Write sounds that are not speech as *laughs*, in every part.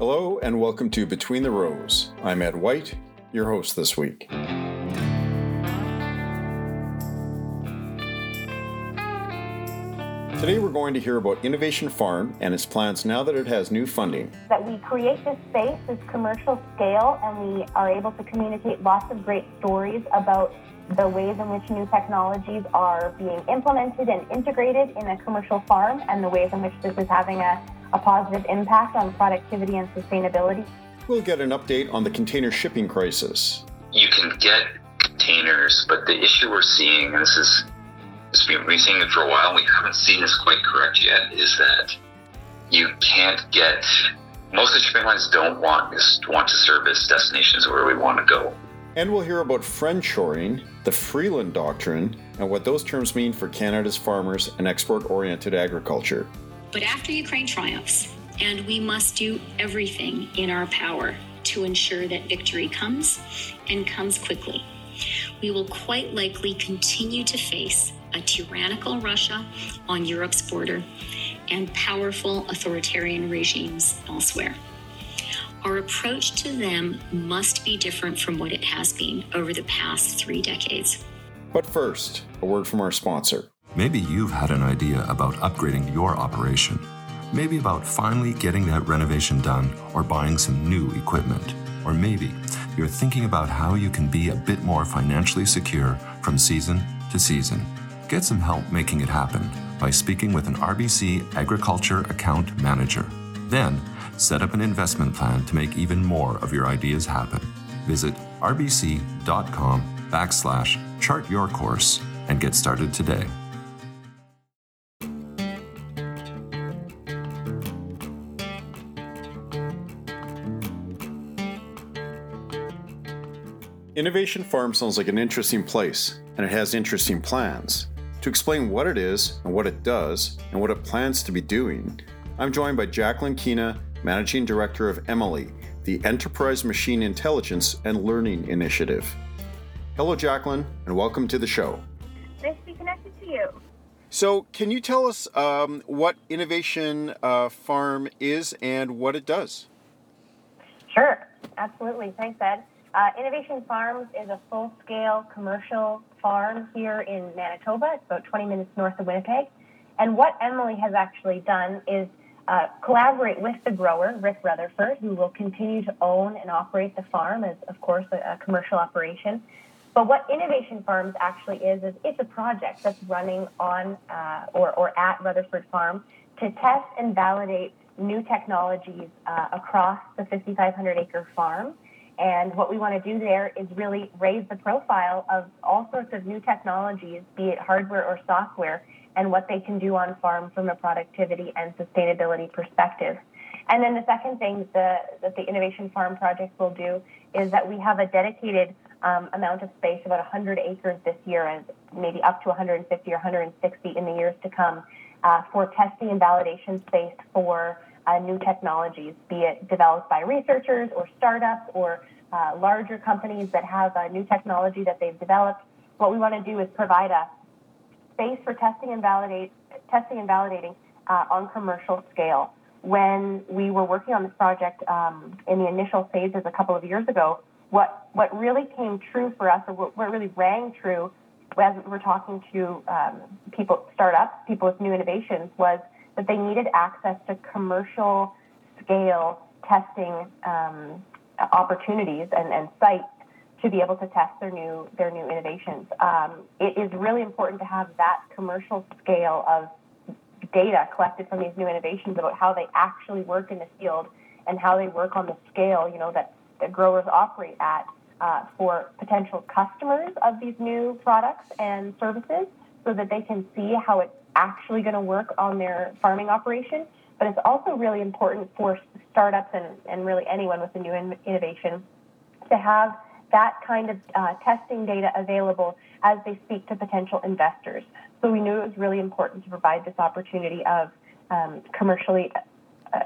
Hello, and welcome to Between the Rows. I'm Ed White, your host this week. Today we're going to hear about Innovation Farm and its plans now that it has new funding. That we create this space, this commercial scale, and we are able to communicate lots of great stories about the ways in which new technologies are being implemented and integrated in a commercial farm and the ways in which this is having a, a positive impact on productivity and sustainability. We'll get an update on the container shipping crisis. You can get containers, but the issue we're seeing, and this is we've been seeing it for a while, we haven't seen this quite correct yet, is that you can't get most of the shipping lines don't want want to service destinations where we want to go. And we'll hear about friendshoring, the Freeland Doctrine, and what those terms mean for Canada's farmers and export oriented agriculture. But after Ukraine triumphs, and we must do everything in our power to ensure that victory comes and comes quickly, we will quite likely continue to face a tyrannical Russia on Europe's border and powerful authoritarian regimes elsewhere. Our approach to them must be different from what it has been over the past three decades. But first, a word from our sponsor. Maybe you've had an idea about upgrading your operation. Maybe about finally getting that renovation done or buying some new equipment. Or maybe you're thinking about how you can be a bit more financially secure from season to season. Get some help making it happen by speaking with an RBC Agriculture Account Manager. Then, set up an investment plan to make even more of your ideas happen. Visit rbc.com backslash chart your course and get started today. Innovation Farm sounds like an interesting place, and it has interesting plans. To explain what it is and what it does and what it plans to be doing, I'm joined by Jacqueline Keena Managing Director of EMILI, the Enterprise Machine Intelligence and Learning Initiative. Hello, Jacqueline, and welcome to the show. Nice to be connected to you. So, can you tell us um, what Innovation uh, Farm is and what it does? Sure, absolutely. Thanks, Ed. Uh, Innovation Farms is a full scale commercial farm here in Manitoba. It's about 20 minutes north of Winnipeg. And what EMILI has actually done is uh, collaborate with the grower, Rick Rutherford, who will continue to own and operate the farm as, of course, a, a commercial operation. But what Innovation Farms actually is, is it's a project that's running on uh, or, or at Rutherford Farm to test and validate new technologies uh, across the 5,500 acre farm. And what we want to do there is really raise the profile of all sorts of new technologies, be it hardware or software, and what they can do on farm from a productivity and sustainability perspective. And then the second thing the, that the Innovation Farm Project will do is that we have a dedicated um, amount of space, about 100 acres this year, and maybe up to 150 or 160 in the years to come, uh, for testing and validation space for uh, new technologies, be it developed by researchers or startups or uh, larger companies that have a new technology that they've developed. What we want to do is provide a space for testing and validate testing and validating uh, on commercial scale. When we were working on this project um, in the initial phases a couple of years ago, what what really came true for us, or what, what really rang true, as we were talking to um, people, startups, people with new innovations, was that they needed access to commercial scale testing um, opportunities and, and sites to be able to test their new their new innovations. Um, it is really important to have that commercial scale of data collected from these new innovations about how they actually work in the field and how they work on the scale, you know, that, that growers operate at uh, for potential customers of these new products and services so that they can see how it's actually going to work on their farming operation. But it's also really important for startups and, and really anyone with a new in- innovation to have that kind of uh, testing data available as they speak to potential investors. So we knew it was really important to provide this opportunity of um, commercially uh,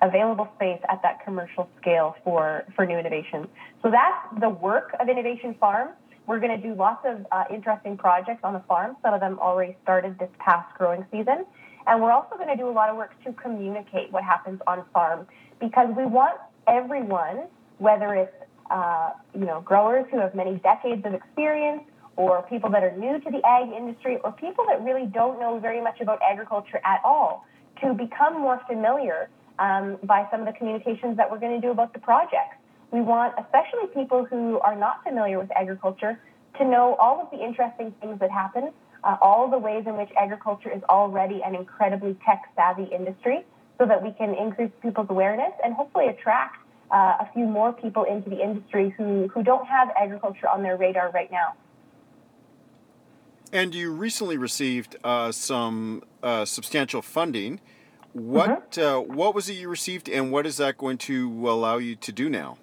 available space at that commercial scale for, for new innovations. So that's the work of Innovation Farm. We're going to do lots of uh, interesting projects on the farm. Some of them already started this past growing season. And we're also going to do a lot of work to communicate what happens on farm because we want everyone, whether it's uh, you know growers who have many decades of experience, or people that are new to the ag industry, or people that really don't know very much about agriculture at all, to become more familiar um, by some of the communications that we're going to do about the project. We want, especially people who are not familiar with agriculture, to know all of the interesting things that happen, uh, all the ways in which agriculture is already an incredibly tech savvy industry, so that we can increase people's awareness and hopefully attract uh, a few more people into the industry who, who don't have agriculture on their radar right now. And you recently received uh, some uh, substantial funding. What mm-hmm. what was it you received, and what is that going to allow you to do now?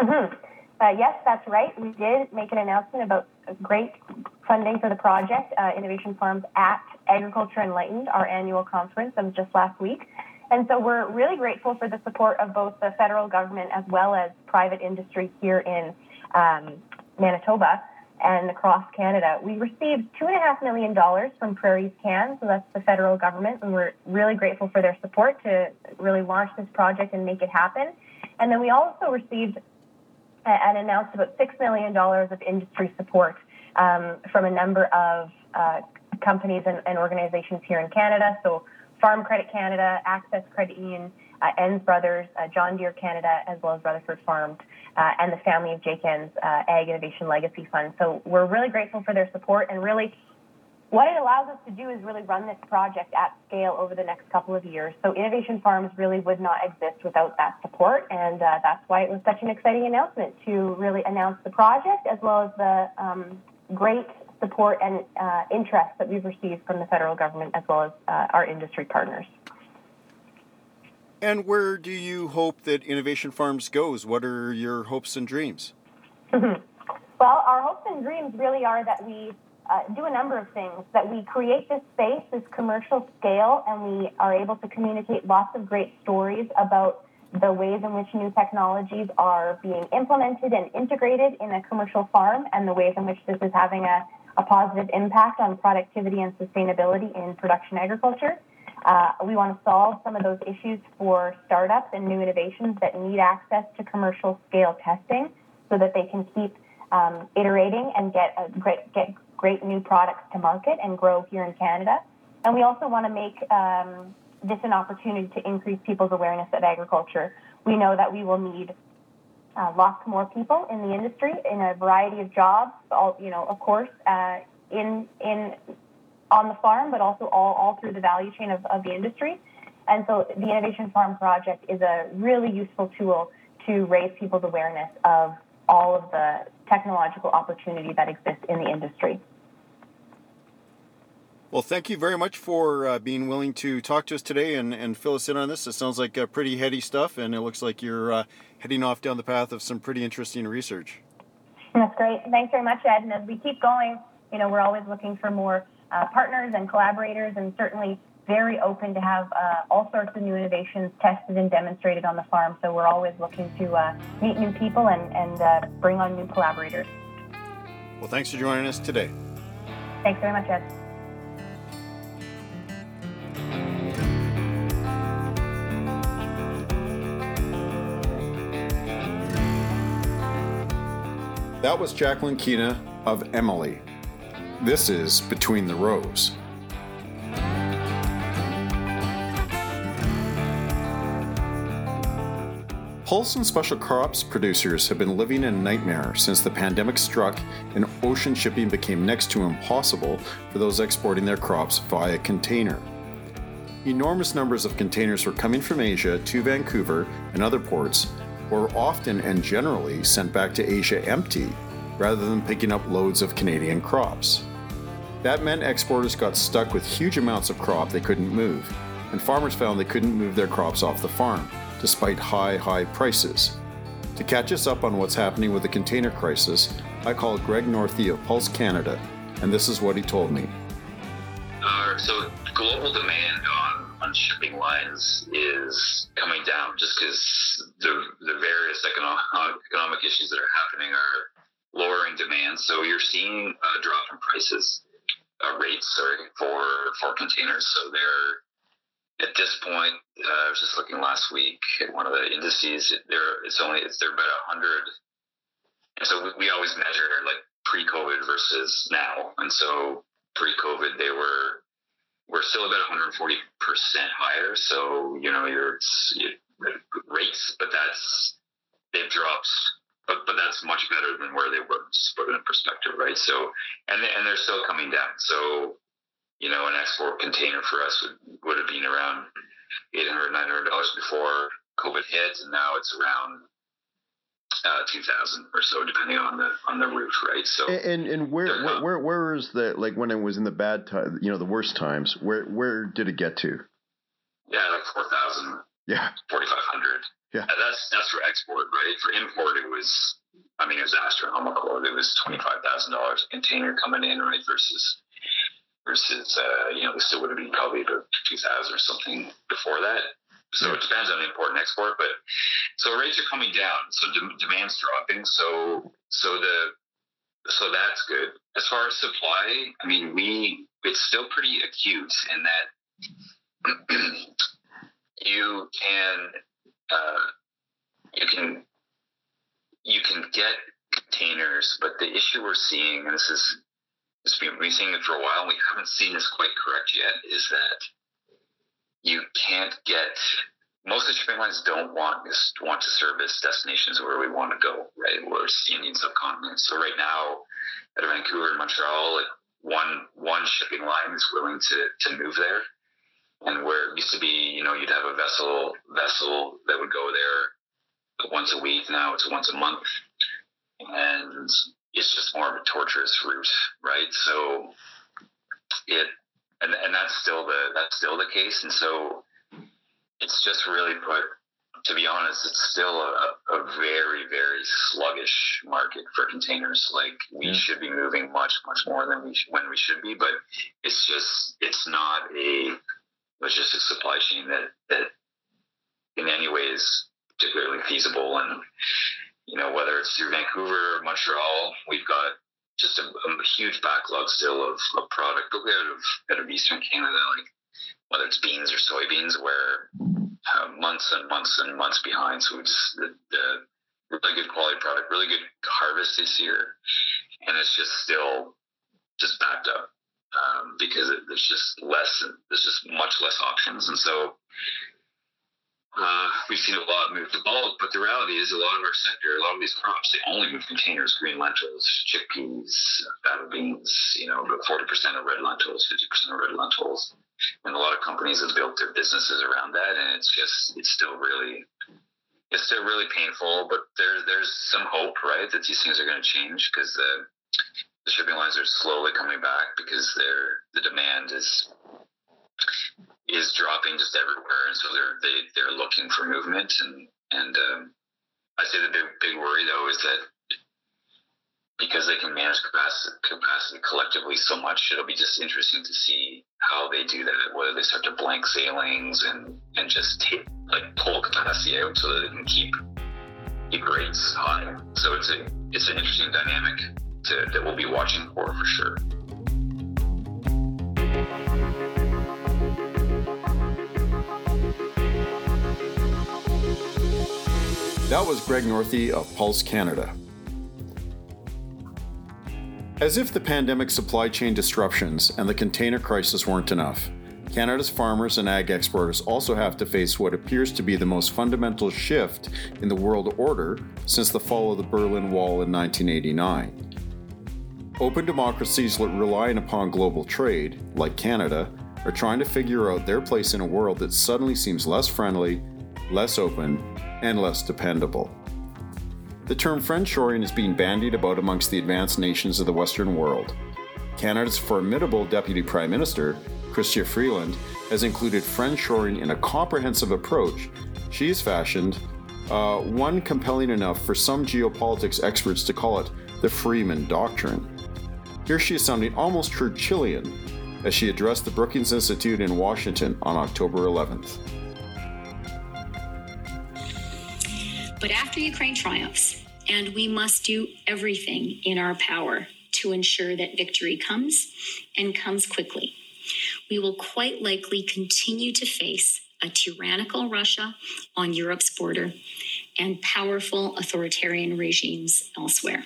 Mm-hmm. Uh, yes, that's right. We did make an announcement about great funding for the project, uh, Innovation Farms at Agriculture Enlightened, our annual conference of just last week. And so we're really grateful for the support of both the federal government as well as private industry here in um, Manitoba and across Canada. We received $2.5 million from Prairies Can, so that's the federal government, and we're really grateful for their support to really launch this project and make it happen. And then we also received and announced about $6 million of industry support um, from a number of uh, companies and, and, organizations here in Canada. So, Farm Credit Canada, Access Credit Union, uh, Enns Brothers, uh, John Deere Canada, as well as Rutherford Farms, uh, and the family of Jake Enns uh, Ag Innovation Legacy Fund. So, we're really grateful for their support and really what it allows us to do is really run this project at scale over the next couple of years. So Innovation Farms really would not exist without that support, and uh, that's why it was such an exciting announcement to really announce the project as well as the um, great support and uh, interest that we've received from the federal government as well as uh, our industry partners. And where do you hope that Innovation Farms goes? What are your hopes and dreams? *laughs* well, our hopes and dreams really are that we uh, do a number of things, that we create this space, this commercial scale, and we are able to communicate lots of great stories about the ways in which new technologies are being implemented and integrated in a commercial farm and the ways in which this is having a, a positive impact on productivity and sustainability in production agriculture. Uh, we want to solve some of those issues for startups and new innovations that need access to commercial scale testing so that they can keep um, iterating and get a great, get great new products to market and grow here in Canada. And we also want to make um, this an opportunity to increase people's awareness of agriculture. We know that we will need uh, lots more people in the industry in a variety of jobs. All you know, of course, uh, in in on the farm, but also all, all through the value chain of, of the industry. And so, the Innovation Farm Project is a really useful tool to raise people's awareness of all of the technological opportunity that exists in the industry. Well, thank you very much for uh, being willing to talk to us today and, and fill us in on this. It sounds like uh, pretty heady stuff, and it looks like you're uh, heading off down the path of some pretty interesting research. That's great. Thanks very much, Ed. And as we keep going, you know, we're always looking for more uh, partners and collaborators, and certainly very open to have uh, all sorts of new innovations tested and demonstrated on the farm. So we're always looking to uh, meet new people and, and uh, bring on new collaborators. Well, thanks for joining us today. Thanks very much, Ed. That was Jacqueline Keena of EMILI. This is Between the Rows. Pulse and special crops producers have been living in a nightmare since the pandemic struck and ocean shipping became next to impossible for those exporting their crops via container. Enormous numbers of containers were coming from Asia to Vancouver and other ports, were often and generally sent back to Asia empty rather than picking up loads of Canadian crops. That meant exporters got stuck with huge amounts of crop they couldn't move, and farmers found they couldn't move their crops off the farm despite high, high prices. To catch us up on what's happening with the container crisis, I called Greg Northey of Pulse Canada, and this is what he told me. Uh, so, global demand on, on shipping lines is coming down just because the, the various economic, economic issues that are happening are lowering demand. So, you're seeing a drop in prices, uh, rates sorry, for, for containers. So, they're at this point, uh, I was just looking last week at one of the indices. There, it's only it's they're about hundred. And so we, we always measure like pre-COVID versus now. And so pre-COVID, they were we're still about 140 percent higher. So you know your rates, but that's they've dropped. But, but that's much better than where they were, just put it in perspective, right? So, and and they're still coming down. So, you know, an export container for us would, would have been around 800 900 dollars before COVID hit, and now it's around uh, 2000 or so depending on the on the route right? So and and where where, where where is the like when it was in the bad time you know the worst times where where did it get to? Yeah like 4000 yeah. 4500 yeah. Uh, that's that's for export right? For import it was i mean it was astronomical. It was $25000 a container coming in right versus versus uh, you know this would have been probably about 2000 or something before that so it depends on the import and export, but so rates are coming down, so de- demand's dropping. So so the so that's good. As far as supply, I mean, we it's still pretty acute in that *clears throat* you can uh, you can you can get containers, but the issue we're seeing, and this is we've been seeing it for a while, we haven't seen this quite correct yet, is that you can't get most of the shipping lines don't want want to service destinations where we want to go, right? Where it's the Indian subcontinent. So right now, at Vancouver and Montreal, like one one shipping line is willing to to move there, and where it used to be, you know, you'd have a vessel vessel that would go there once a week. Now it's once a month, and it's just more of a torturous route, right? So it and and that's still the that's still the case. And so it's just really put. To be honest, it's still a, a very, very sluggish market for containers. Like we yeah. should be moving much, much more than we sh- when we should be, but it's just it's not a logistics supply chain that that in any way is particularly feasible. And you know, whether it's through Vancouver Montreal, we've got just a, a huge backlog still of, product, but out of out of Eastern Canada, like whether it's beans or soybeans, where uh, months and months and months behind. So it's the, the really good quality product, really good harvest this year, and it's just still just backed up um, because it, there's just less, there's just much less options, and so uh, we've seen a lot move to bulk, but the reality is a lot of our sector, a lot of these crops, they only move containers, green lentils, chickpeas, fava beans, you know, about 40% of red lentils, 50% of red lentils. And a lot of companies have built their businesses around that. And it's just, it's still really, it's still really painful, but there, there's some hope, right, that these things are going to change because the, the shipping lines are slowly coming back because they're, the demand is is dropping just everywhere, and so they're they, they're looking for movement. And and um, I say the big big worry though is that because they can manage capacity, capacity collectively so much, it'll be just interesting to see how they do that. Whether they start to blank sailings and and just take like pull capacity out so that they can keep keep rates high. So it's a it's an interesting dynamic to, that we'll be watching for for sure. That was Greg Northey of Pulse Canada. As if the pandemic supply chain disruptions and the container crisis weren't enough, Canada's farmers and ag exporters also have to face what appears to be the most fundamental shift in the world order since the fall of the Berlin Wall in 1989. Open democracies relying upon global trade, like Canada, are trying to figure out their place in a world that suddenly seems less friendly, less open, and less dependable. The term friendshoring is being bandied about amongst the advanced nations of the Western world. Canada's formidable Deputy Prime Minister, Chrystia Freeland, has included friendshoring in a comprehensive approach she has fashioned, uh, one compelling enough for some geopolitics experts to call it the Freeland Doctrine. Here she is sounding almost Churchillian as she addressed the Brookings Institute in Washington on October 11th. But after Ukraine triumphs, and we must do everything in our power to ensure that victory comes and comes quickly. We will quite likely continue to face a tyrannical Russia on Europe's border and powerful authoritarian regimes elsewhere.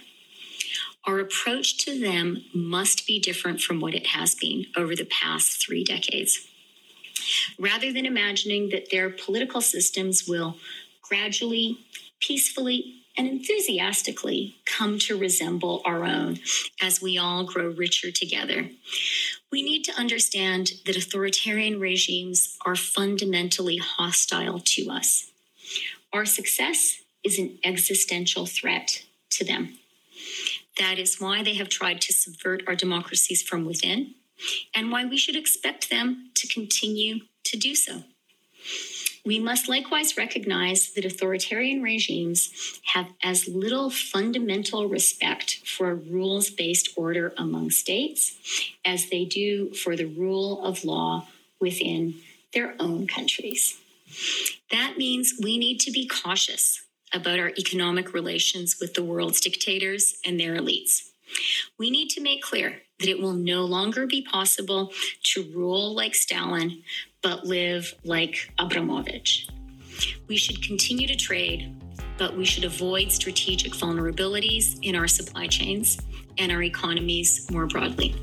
Our approach to them must be different from what it has been over the past three decades. Rather than imagining that their political systems will gradually, peacefully, and enthusiastically come to resemble our own as we all grow richer together. We need to understand that authoritarian regimes are fundamentally hostile to us. Our success is an existential threat to them. That is why they have tried to subvert our democracies from within and why we should expect them to continue to do so. We must likewise recognize that authoritarian regimes have as little fundamental respect for a rules based order among states as they do for the rule of law within their own countries. That means we need to be cautious about our economic relations with the world's dictators and their elites. We need to make clear that it will no longer be possible to rule like Stalin, but live like Abramovich. We should continue to trade, but we should avoid strategic vulnerabilities in our supply chains and our economies more broadly.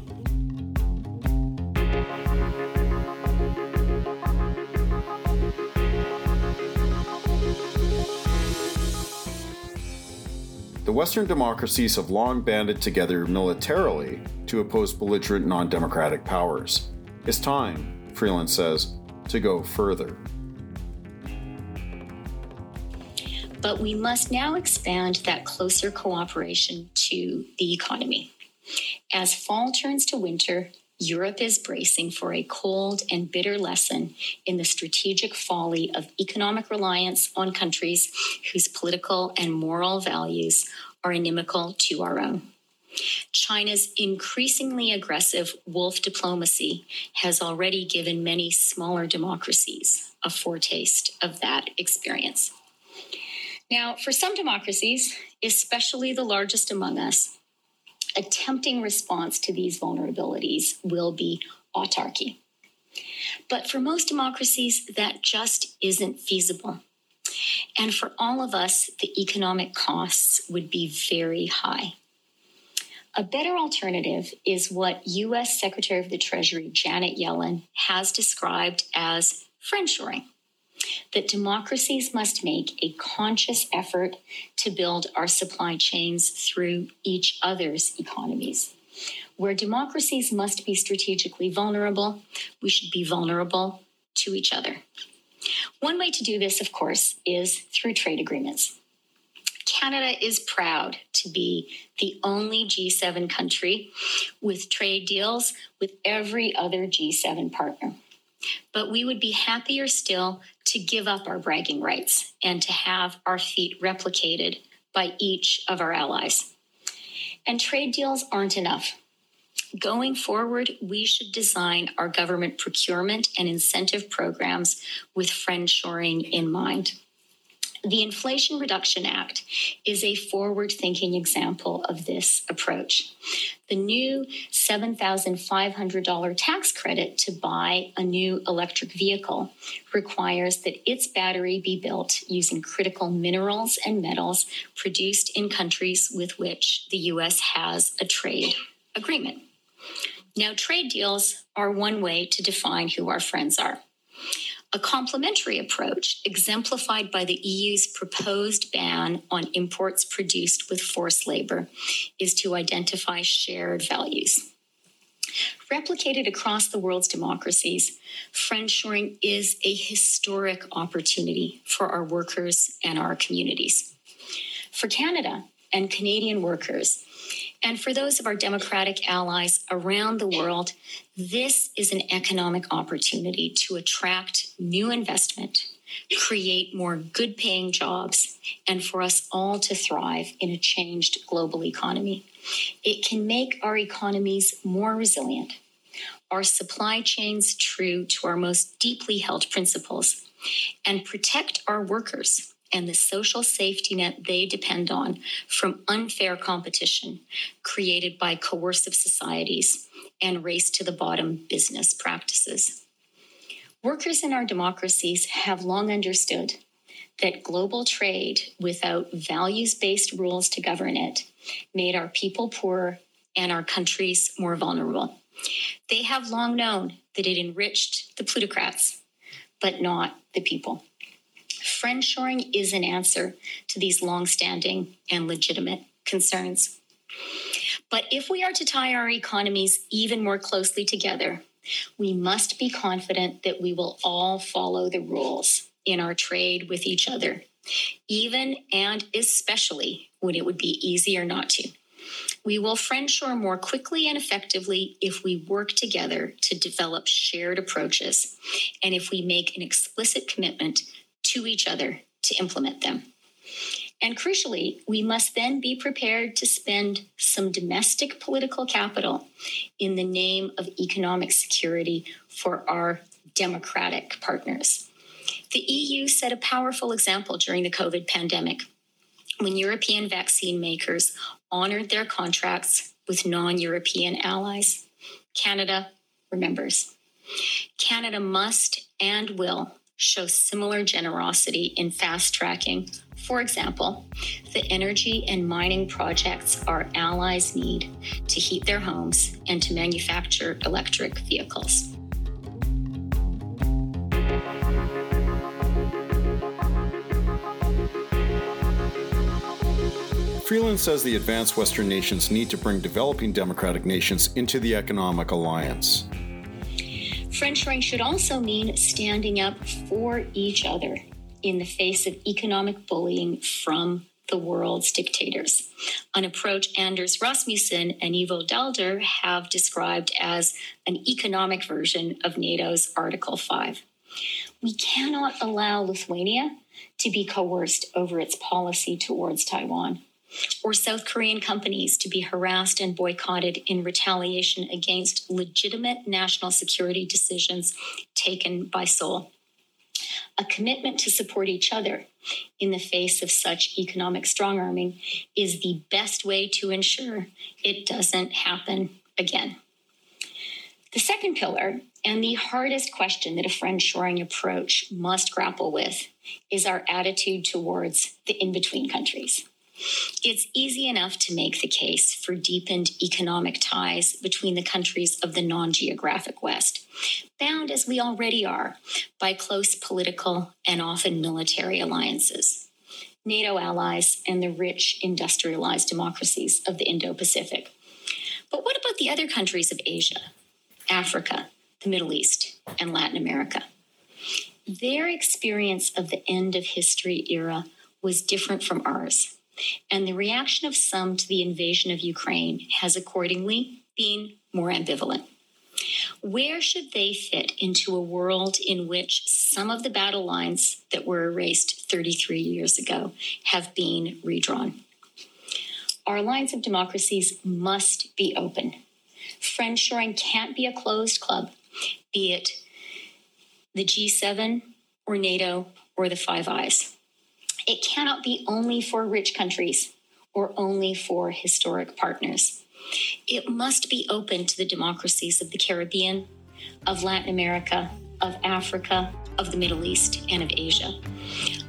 The Western democracies have long banded together militarily to oppose belligerent non democratic powers. It's time, Freeland says, to go further. But we must now expand that closer cooperation to the economy. As fall turns to winter, Europe is bracing for a cold and bitter lesson in the strategic folly of economic reliance on countries whose political and moral values are inimical to our own. China's increasingly aggressive wolf diplomacy has already given many smaller democracies a foretaste of that experience. Now, for some democracies, especially the largest among us, a tempting response to these vulnerabilities will be autarky. But for most democracies, that just isn't feasible. And for all of us, the economic costs would be very high. A better alternative is what US Secretary of the Treasury Janet Yellen has described as friendshoring. That democracies must make a conscious effort to build our supply chains through each other's economies. Where democracies must be strategically vulnerable, we should be vulnerable to each other. One way to do this, of course, is through trade agreements. Canada is proud to be the only G7 country with trade deals with every other G7 partner. But we would be happier still to give up our bragging rights and to have our feat replicated by each of our allies. And trade deals aren't enough. Going forward, we should design our government procurement and incentive programs with friendshoring in mind. The Inflation Reduction Act is a forward thinking example of this approach. The new $7,500 tax credit to buy a new electric vehicle requires that its battery be built using critical minerals and metals produced in countries with which the U.S. has a trade agreement. Now, trade deals are one way to define who our friends are. A complementary approach, exemplified by the EU's proposed ban on imports produced with forced labor, is to identify shared values. Replicated across the world's democracies, friendshoring is a historic opportunity for our workers and our communities. For Canada and Canadian workers, and for those of our democratic allies around the world, this is an economic opportunity to attract new investment, create more good paying jobs, and for us all to thrive in a changed global economy. It can make our economies more resilient, our supply chains true to our most deeply held principles, and protect our workers and the social safety net they depend on from unfair competition created by coercive societies and race to the bottom business practices. Workers in our democracies have long understood that global trade without values based rules to govern it made our people poorer and our countries more vulnerable. They have long known that it enriched the plutocrats, but not the people. Friendshoring is an answer to these long-standing and legitimate concerns. But if we are to tie our economies even more closely together, we must be confident that we will all follow the rules in our trade with each other, even and especially when it would be easier not to. We will friendshore more quickly and effectively if we work together to develop shared approaches and if we make an explicit commitment to each other to implement them. And crucially, we must then be prepared to spend some domestic political capital in the name of economic security for our democratic partners. The EU set a powerful example during the COVID pandemic when European vaccine makers honored their contracts with non European allies. Canada remembers. Canada must and will show similar generosity in fast tracking, for example, the energy and mining projects our allies need to heat their homes and to manufacture electric vehicles. Freeland says the advanced Western nations need to bring developing democratic nations into the economic alliance. Friendshoring should also mean standing up for each other in the face of economic bullying from the world's dictators, an approach Anders Rasmussen and Ivo Daalder have described as an economic version of NATO's Article 5. We cannot allow Lithuania to be coerced over its policy towards Taiwan or South Korean companies to be harassed and boycotted in retaliation against legitimate national security decisions taken by Seoul. A commitment to support each other in the face of such economic strong arming is the best way to ensure it doesn't happen again. The second pillar, and the hardest question that a friendshoring approach must grapple with, is our attitude towards the in between countries. It's easy enough to make the case for deepened economic ties between the countries of the non geographic West, bound as we already are by close political and often military alliances. NATO allies and the rich industrialized democracies of the Indo Pacific. But what about the other countries of Asia, Africa, the Middle East, and Latin America? Their experience of the end of history era was different from ours and the reaction of some to the invasion of Ukraine has accordingly been more ambivalent. Where should they fit into a world in which some of the battle lines that were erased 33 years ago have been redrawn? Our lines of democracies must be open. Friendshoring can't be a closed club, be it the G7 or NATO or the Five Eyes. It cannot be only for rich countries or only for historic partners. It must be open to the democracies of the Caribbean, of Latin America, of Africa, of the Middle East, and of Asia.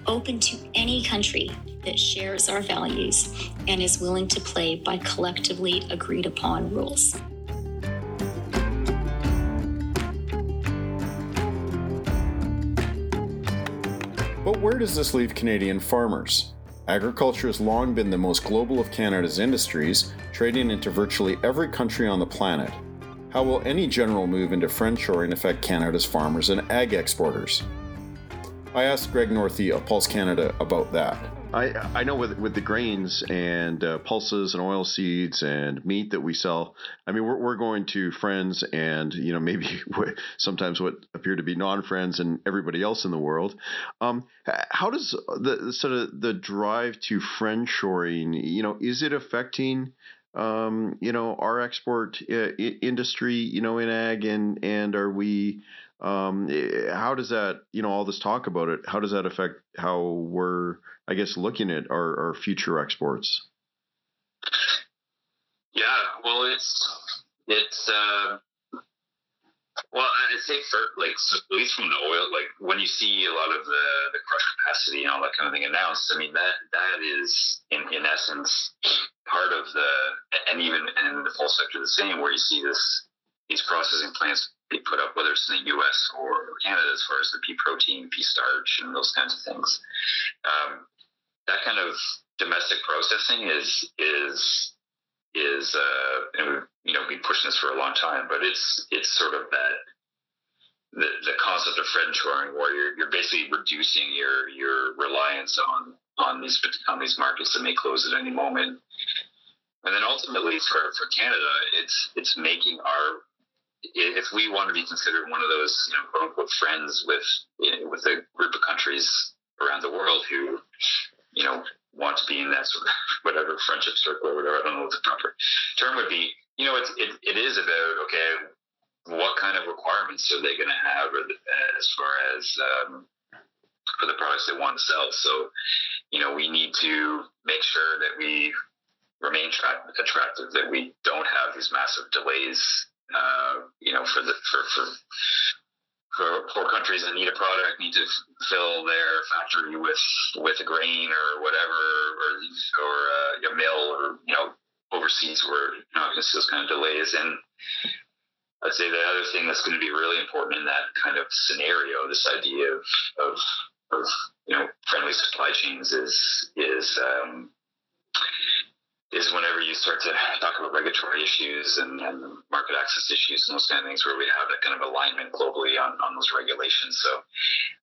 Open to any country that shares our values and is willing to play by collectively agreed upon rules. But where does this leave Canadian farmers? Agriculture has long been the most global of Canada's industries, trading into virtually every country on the planet. How will any general move into friendshoring affect Canada's farmers and ag exporters? I asked Greg Northey of Pulse Canada about that. I I know with with the grains and uh, pulses and oil seeds and meat that we sell. I mean, we're we're going to friends and you know maybe *laughs* sometimes what appear to be non friends and everybody else in the world. Um, how does the sort of the drive to friend shoring? You know, is it affecting? Um, you know, our export uh, industry, you know, in ag, and and are we Um, eh, how does that, you know, all this talk about it, how does that affect how we're, I guess, looking at our, our future exports? Yeah, well, it's it's uh, well, I'd say for like at least from the oil, like when you see a lot of the the crush capacity and all that kind of thing announced, I mean that that is in in essence part of the and even in the full sector the same where you see this these processing plants be put up, whether it's in the U.S. or Canada, as far as the pea protein, pea starch, and those kinds of things. Um, that kind of domestic processing is is is uh, and you know been pushing this for a long time, but it's it's sort of that the, the concept of friend friendshoring where you're, you're basically reducing your your reliance on on these on these markets that may close at any moment. And then ultimately for, for Canada, it's it's making our if we want to be considered one of those you know quote unquote friends with you know, with a group of countries around the world who you know want to be in that sort of *laughs* whatever friendship circle or whatever. I don't know what the proper term would be. You know, it's, it, it is about, okay, what kind of requirements are they going to have as far as um, for the products they want to sell? So, you know, we need to make sure that we remain tra- attractive, that we don't have these massive delays, uh, you know, for the, for, for, for poor countries that need a product need to fill their factory with with a grain or whatever, or or uh, a mill, or you know, overseas where you know it's those kind of delays. And I'd say the other thing that's going to be really important in that kind of scenario, this idea of of, of you know friendly supply chains, is is um, is whenever you start to talk about regulatory issues and, and, market access issues and those kind of things where we have that kind of alignment globally on, on those regulations. So,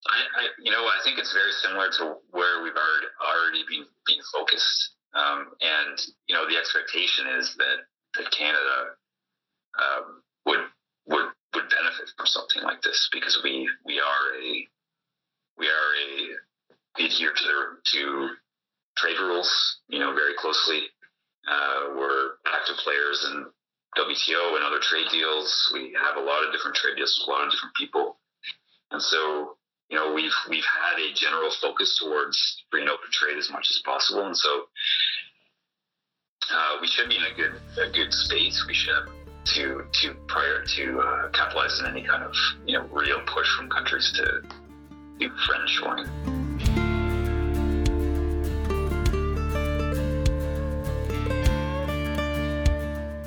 I, I, you know, I think it's very similar to where we've already, been, been focused. Um, and, you know, the expectation is that, that Canada um, would, would, would benefit from something like this because we, we are a, we are a, adhere to, to trade rules, you know, very closely. Uh, we're active players in WTO and other trade deals. We have a lot of different trade deals with a lot of different people, and so you know we've we've had a general focus towards free and open trade as much as possible, and so uh, we should be in a good a good space. We should to to prior to uh, any kind of you know real push from countries to do friend shoring.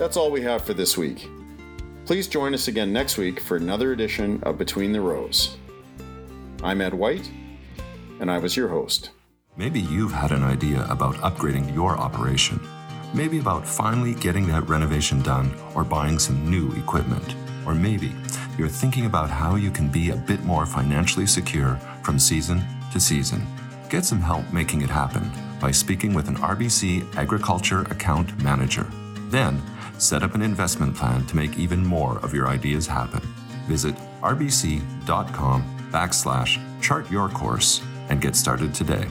That's all we have for this week. Please join us again next week for another edition of Between the Rows. I'm Ed White, and I was your host. Maybe you've had an idea about upgrading your operation. Maybe about finally getting that renovation done or buying some new equipment. Or maybe you're thinking about how you can be a bit more financially secure from season to season. Get some help making it happen by speaking with an RBC Agriculture Account Manager. Then, set up an investment plan to make even more of your ideas happen. Visit rbc.com backslash chart your course and get started today.